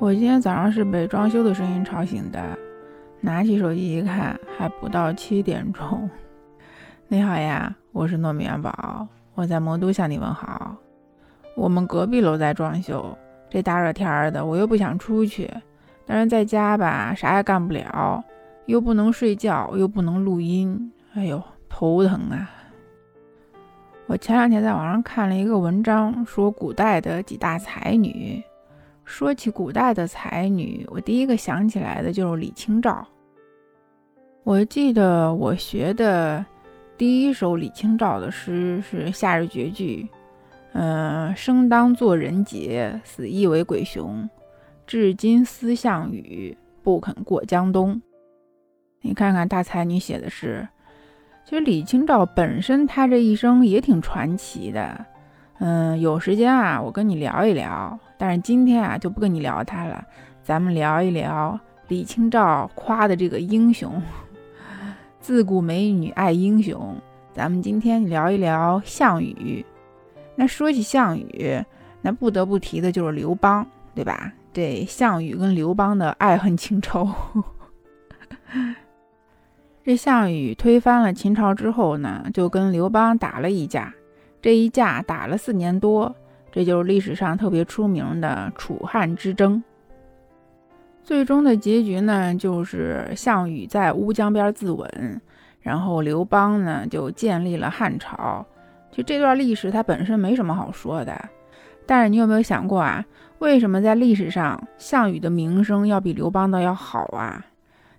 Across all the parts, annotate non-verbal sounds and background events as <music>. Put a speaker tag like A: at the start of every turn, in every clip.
A: 我今天早上是被装修的声音吵醒的，拿起手机一看，还不到七点钟。你好呀，我是糯米元宝，我在魔都向你问好。我们隔壁楼在装修，这大热天的，我又不想出去，但是在家吧，啥也干不了，又不能睡觉，又不能录音，哎呦，头疼啊！我前两天在网上看了一个文章，说古代的几大才女。说起古代的才女，我第一个想起来的就是李清照。我记得我学的第一首李清照的诗是《夏日绝句》，嗯，生当作人杰，死亦为鬼雄。至今思项羽，不肯过江东。你看看大才女写的诗，其实李清照本身她这一生也挺传奇的。嗯，有时间啊，我跟你聊一聊。但是今天啊，就不跟你聊他了，咱们聊一聊李清照夸的这个英雄。自古美女爱英雄，咱们今天聊一聊项羽。那说起项羽，那不得不提的就是刘邦，对吧？这项羽跟刘邦的爱恨情仇。这项羽推翻了秦朝之后呢，就跟刘邦打了一架，这一架打了四年多。这就是历史上特别出名的楚汉之争。最终的结局呢，就是项羽在乌江边自刎，然后刘邦呢就建立了汉朝。就这段历史，它本身没什么好说的。但是你有没有想过啊？为什么在历史上项羽的名声要比刘邦的要好啊？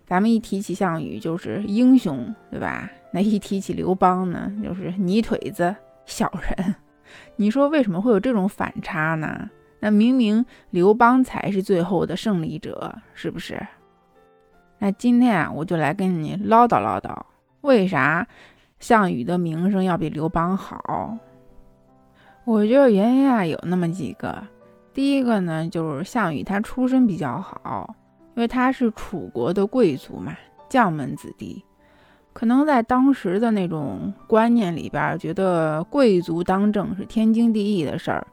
A: 咱们一提起项羽就是英雄，对吧？那一提起刘邦呢，就是泥腿子、小人。你说为什么会有这种反差呢？那明明刘邦才是最后的胜利者，是不是？那今天啊，我就来跟你唠叨唠叨，为啥项羽的名声要比刘邦好？我觉得原因啊有那么几个。第一个呢，就是项羽他出身比较好，因为他是楚国的贵族嘛，将门子弟。可能在当时的那种观念里边，觉得贵族当政是天经地义的事儿。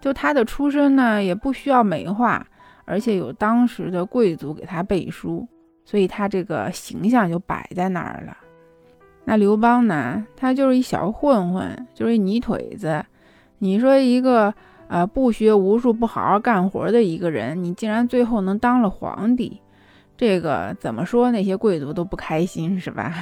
A: 就他的出身呢，也不需要美化，而且有当时的贵族给他背书，所以他这个形象就摆在那儿了。那刘邦呢，他就是一小混混，就是一泥腿子。你说一个呃不学无术、不好好干活的一个人，你竟然最后能当了皇帝？这个怎么说？那些贵族都不开心，是吧？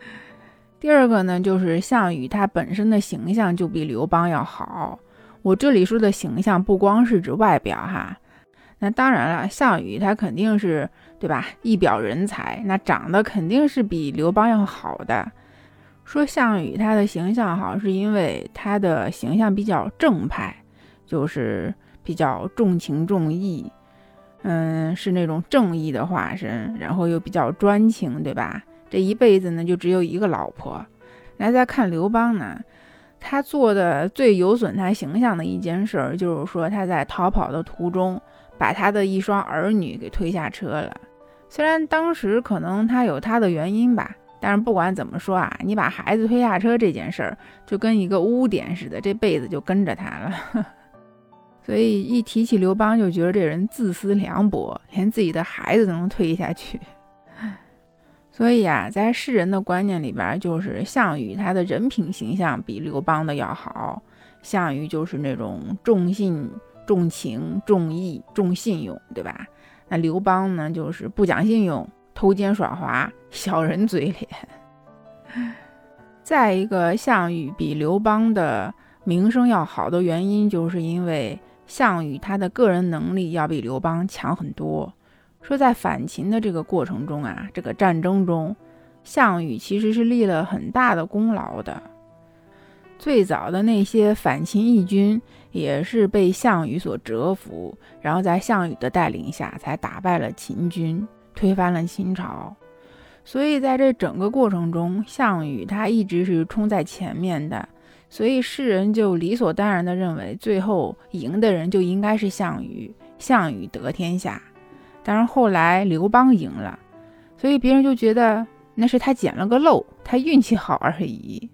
A: <laughs> 第二个呢，就是项羽他本身的形象就比刘邦要好。我这里说的形象不光是指外表哈，那当然了，项羽他肯定是对吧？一表人才，那长得肯定是比刘邦要好的。说项羽他的形象好，是因为他的形象比较正派，就是比较重情重义。嗯，是那种正义的化身，然后又比较专情，对吧？这一辈子呢，就只有一个老婆。那，再看刘邦呢，他做的最有损他形象的一件事儿，就是说他在逃跑的途中，把他的一双儿女给推下车了。虽然当时可能他有他的原因吧，但是不管怎么说啊，你把孩子推下车这件事儿，就跟一个污点似的，这辈子就跟着他了。所以一提起刘邦，就觉得这人自私凉薄，连自己的孩子都能推下去。<sighs> 所以啊，在世人的观念里边，就是项羽他的人品形象比刘邦的要好。项羽就是那种重信、重情、重义、重信用，对吧？那刘邦呢，就是不讲信用、偷奸耍滑、小人嘴脸。<laughs> 再一个，项羽比刘邦的名声要好的原因，就是因为。项羽他的个人能力要比刘邦强很多。说在反秦的这个过程中啊，这个战争中，项羽其实是立了很大的功劳的。最早的那些反秦义军也是被项羽所折服，然后在项羽的带领下才打败了秦军，推翻了秦朝。所以在这整个过程中，项羽他一直是冲在前面的。所以世人就理所当然地认为，最后赢的人就应该是项羽，项羽得天下。但是后来刘邦赢了，所以别人就觉得那是他捡了个漏，他运气好而已。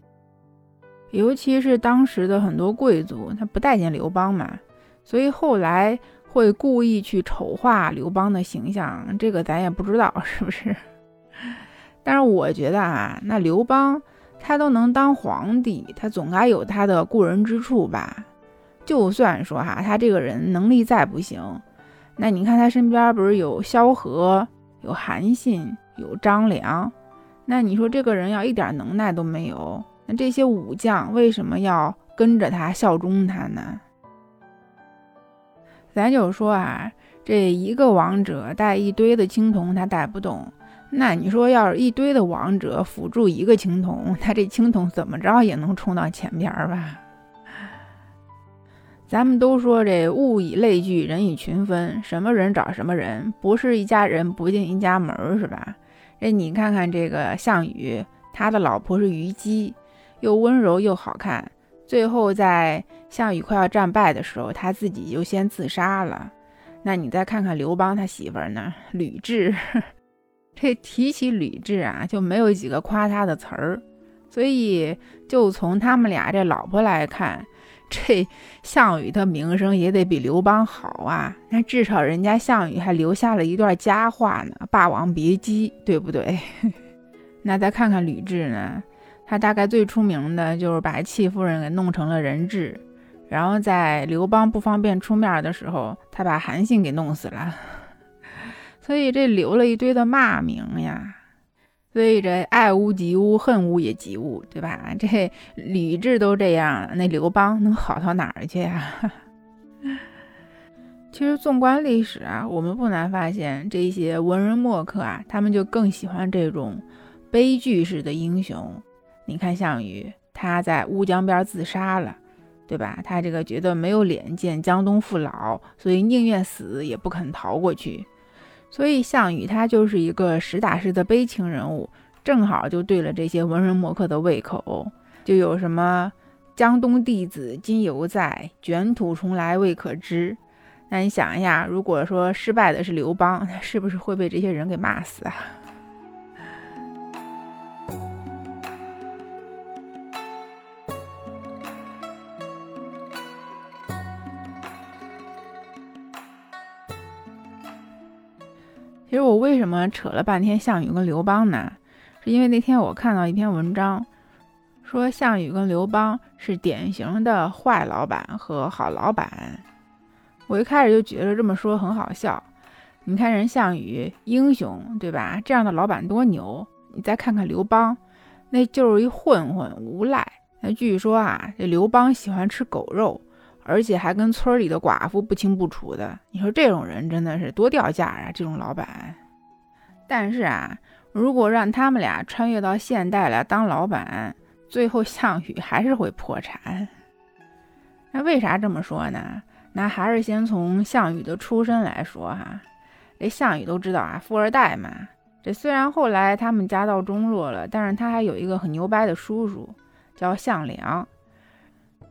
A: 尤其是当时的很多贵族，他不待见刘邦嘛，所以后来会故意去丑化刘邦的形象，这个咱也不知道是不是。<laughs> 但是我觉得啊，那刘邦他都能当皇帝，他总该有他的过人之处吧？就算说哈，他这个人能力再不行，那你看他身边不是有萧何、有韩信、有张良，那你说这个人要一点能耐都没有，那这些武将为什么要跟着他效忠他呢？咱就说啊，这一个王者带一堆的青铜，他带不动。那你说，要是一堆的王者辅助一个青铜，他这青铜怎么着也能冲到前边儿吧？咱们都说这物以类聚，人以群分，什么人找什么人，不是一家人不进一家门儿，是吧？这你看看这个项羽，他的老婆是虞姬，又温柔又好看。最后，在项羽快要战败的时候，他自己就先自杀了。那你再看看刘邦他媳妇儿呢？吕雉，这提起吕雉啊，就没有几个夸他的词儿。所以，就从他们俩这老婆来看，这项羽的名声也得比刘邦好啊。那至少人家项羽还留下了一段佳话呢，《霸王别姬》，对不对？<laughs> 那再看看吕雉呢？她大概最出名的就是把戚夫人给弄成了人质，然后在刘邦不方便出面的时候，她把韩信给弄死了，所以这留了一堆的骂名呀。所以这爱屋及乌，恨屋也及乌，对吧？这吕雉都这样，那刘邦能好到哪儿去呀？<laughs> 其实纵观历史啊，我们不难发现，这些文人墨客啊，他们就更喜欢这种悲剧式的英雄。你看项羽，他在乌江边自杀了，对吧？他这个觉得没有脸见江东父老，所以宁愿死也不肯逃过去。所以项羽他就是一个实打实的悲情人物，正好就对了这些文人墨客的胃口。就有什么“江东弟子今犹在，卷土重来未可知”。那你想一下，如果说失败的是刘邦，他是不是会被这些人给骂死啊？其实我为什么扯了半天项羽跟刘邦呢？是因为那天我看到一篇文章，说项羽跟刘邦是典型的坏老板和好老板。我一开始就觉得这么说很好笑。你看人项羽英雄对吧？这样的老板多牛。你再看看刘邦，那就是一混混无赖。那据说啊，这刘邦喜欢吃狗肉。而且还跟村里的寡妇不清不楚的，你说这种人真的是多掉价啊！这种老板。但是啊，如果让他们俩穿越到现代来当老板，最后项羽还是会破产。那为啥这么说呢？那还是先从项羽的出身来说哈。这项羽都知道啊，富二代嘛。这虽然后来他们家道中落了，但是他还有一个很牛掰的叔叔，叫项梁。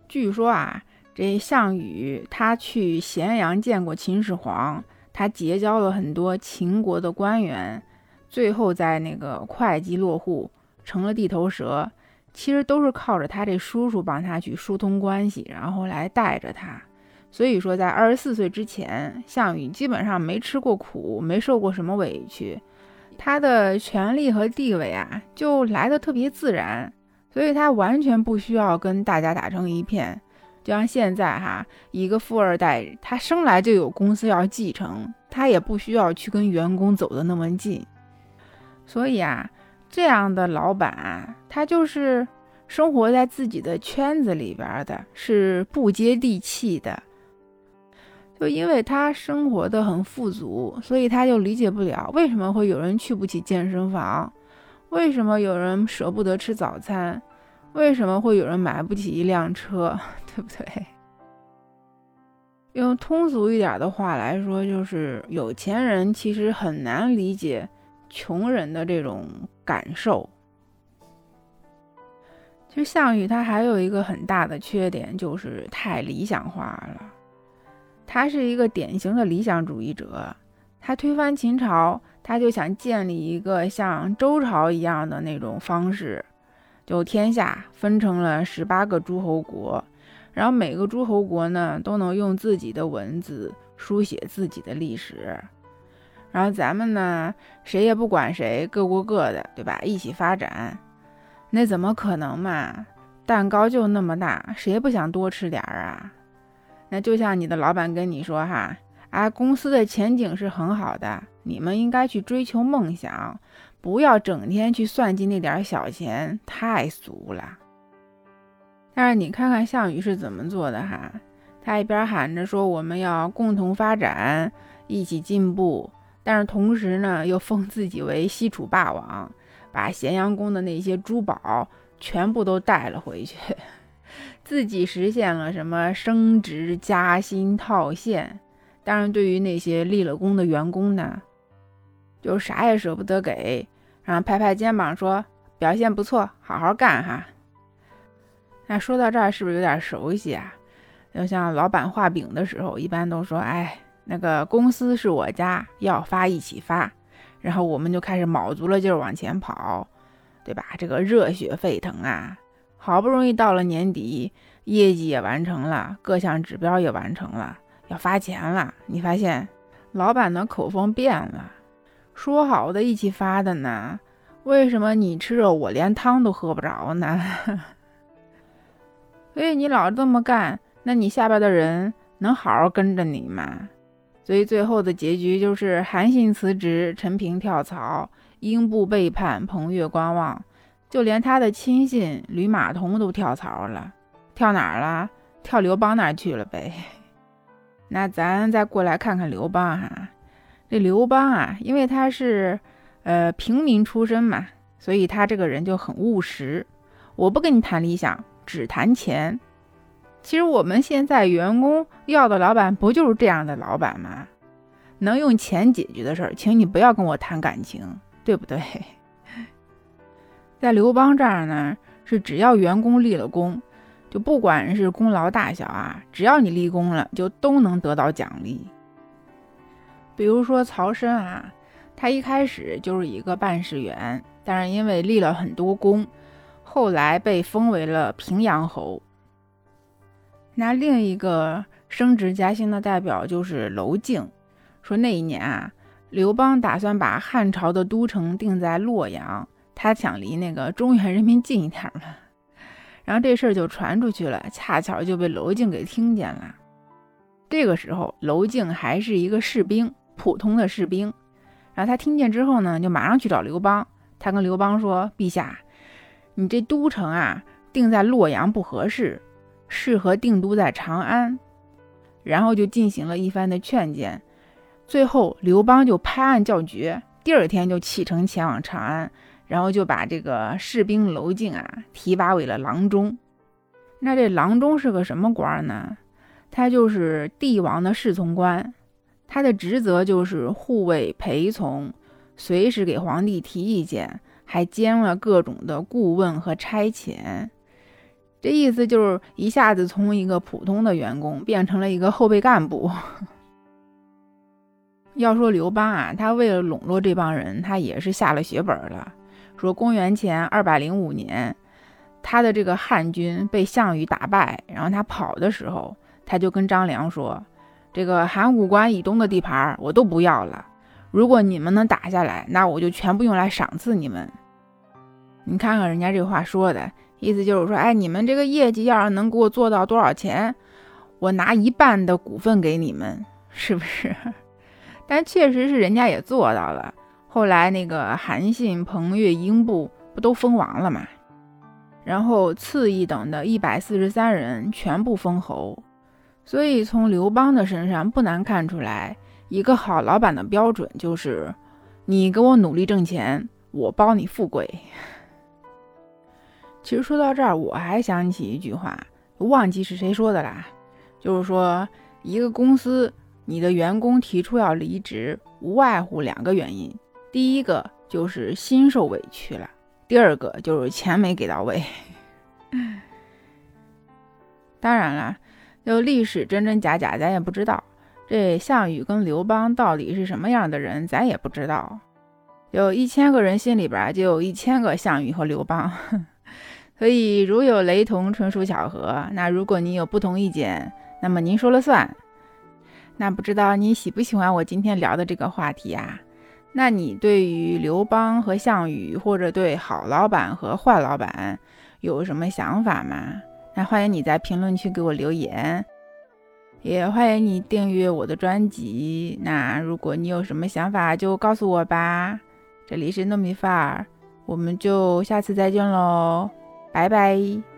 A: 据说啊。这项羽他去咸阳见过秦始皇，他结交了很多秦国的官员，最后在那个会稽落户，成了地头蛇。其实都是靠着他这叔叔帮他去疏通关系，然后来带着他。所以说，在二十四岁之前，项羽基本上没吃过苦，没受过什么委屈，他的权力和地位啊，就来的特别自然，所以他完全不需要跟大家打成一片。就像现在哈，一个富二代，他生来就有公司要继承，他也不需要去跟员工走的那么近。所以啊，这样的老板，他就是生活在自己的圈子里边的，是不接地气的。就因为他生活的很富足，所以他就理解不了为什么会有人去不起健身房，为什么有人舍不得吃早餐，为什么会有人买不起一辆车。<laughs> 对不对？用通俗一点的话来说，就是有钱人其实很难理解穷人的这种感受。其实项羽他还有一个很大的缺点，就是太理想化了。他是一个典型的理想主义者，他推翻秦朝，他就想建立一个像周朝一样的那种方式，就天下分成了十八个诸侯国。然后每个诸侯国呢，都能用自己的文字书写自己的历史。然后咱们呢，谁也不管谁，各过各的，对吧？一起发展，那怎么可能嘛？蛋糕就那么大，谁不想多吃点儿啊？那就像你的老板跟你说哈，啊，公司的前景是很好的，你们应该去追求梦想，不要整天去算计那点小钱，太俗了。但是你看看项羽是怎么做的哈，他一边喊着说我们要共同发展，一起进步。但是同时呢，又封自己为西楚霸王，把咸阳宫的那些珠宝全部都带了回去，<laughs> 自己实现了什么升职加薪套现。当然，对于那些立了功的员工呢，就啥也舍不得给，然后拍拍肩膀说：“表现不错，好好干哈。”那说到这儿，是不是有点熟悉啊？就像老板画饼的时候，一般都说：“哎。”那个公司是我家，要发一起发，然后我们就开始卯足了劲儿往前跑，对吧？这个热血沸腾啊！好不容易到了年底，业绩也完成了，各项指标也完成了，要发钱了。你发现老板的口风变了，说好的一起发的呢？为什么你吃肉，我连汤都喝不着呢？所 <laughs> 以你老这么干，那你下边的人能好好跟着你吗？所以最后的结局就是韩信辞职，陈平跳槽，英布背叛，彭越观望，就连他的亲信吕马童都跳槽了，跳哪儿了？跳刘邦那儿去了呗。<laughs> 那咱再过来看看刘邦哈，这刘邦啊，因为他是呃平民出身嘛，所以他这个人就很务实。我不跟你谈理想，只谈钱。其实我们现在员工要的老板不就是这样的老板吗？能用钱解决的事儿，请你不要跟我谈感情，对不对？<laughs> 在刘邦这儿呢，是只要员工立了功，就不管是功劳大小啊，只要你立功了，就都能得到奖励。比如说曹参啊，他一开始就是一个办事员，但是因为立了很多功，后来被封为了平阳侯。那另一个升职加薪的代表就是娄敬，说那一年啊，刘邦打算把汉朝的都城定在洛阳，他想离那个中原人民近一点嘛。然后这事儿就传出去了，恰巧就被娄敬给听见了。这个时候，娄敬还是一个士兵，普通的士兵。然后他听见之后呢，就马上去找刘邦。他跟刘邦说：“陛下，你这都城啊，定在洛阳不合适。”适合定都在长安，然后就进行了一番的劝谏，最后刘邦就拍案叫绝，第二天就启程前往长安，然后就把这个士兵娄敬啊提拔为了郎中。那这郎中是个什么官呢？他就是帝王的侍从官，他的职责就是护卫陪从，随时给皇帝提意见，还兼了各种的顾问和差遣。这意思就是一下子从一个普通的员工变成了一个后备干部。<laughs> 要说刘邦啊，他为了笼络这帮人，他也是下了血本了。说公元前二百零五年，他的这个汉军被项羽打败，然后他跑的时候，他就跟张良说：“这个函谷关以东的地盘我都不要了，如果你们能打下来，那我就全部用来赏赐你们。”你看看人家这话说的。意思就是说，哎，你们这个业绩要是能给我做到多少钱，我拿一半的股份给你们，是不是？<laughs> 但确实是人家也做到了。后来那个韩信、彭越、英布不都封王了吗？然后次一等的一百四十三人全部封侯。所以从刘邦的身上不难看出来，一个好老板的标准就是：你给我努力挣钱，我包你富贵。<laughs> 其实说到这儿，我还想起一句话，忘记是谁说的啦。就是说，一个公司，你的员工提出要离职，无外乎两个原因：第一个就是心受委屈了；第二个就是钱没给到位。<laughs> 当然了，就历史真真假假，咱也不知道。这项羽跟刘邦到底是什么样的人，咱也不知道。有一千个人心里边，就有一千个项羽和刘邦。<laughs> 所以，如有雷同，纯属巧合。那如果您有不同意见，那么您说了算。那不知道你喜不喜欢我今天聊的这个话题啊？那你对于刘邦和项羽，或者对好老板和坏老板有什么想法吗？那欢迎你在评论区给我留言，也欢迎你订阅我的专辑。那如果你有什么想法，就告诉我吧。这里是糯米饭儿，我们就下次再见喽，拜拜。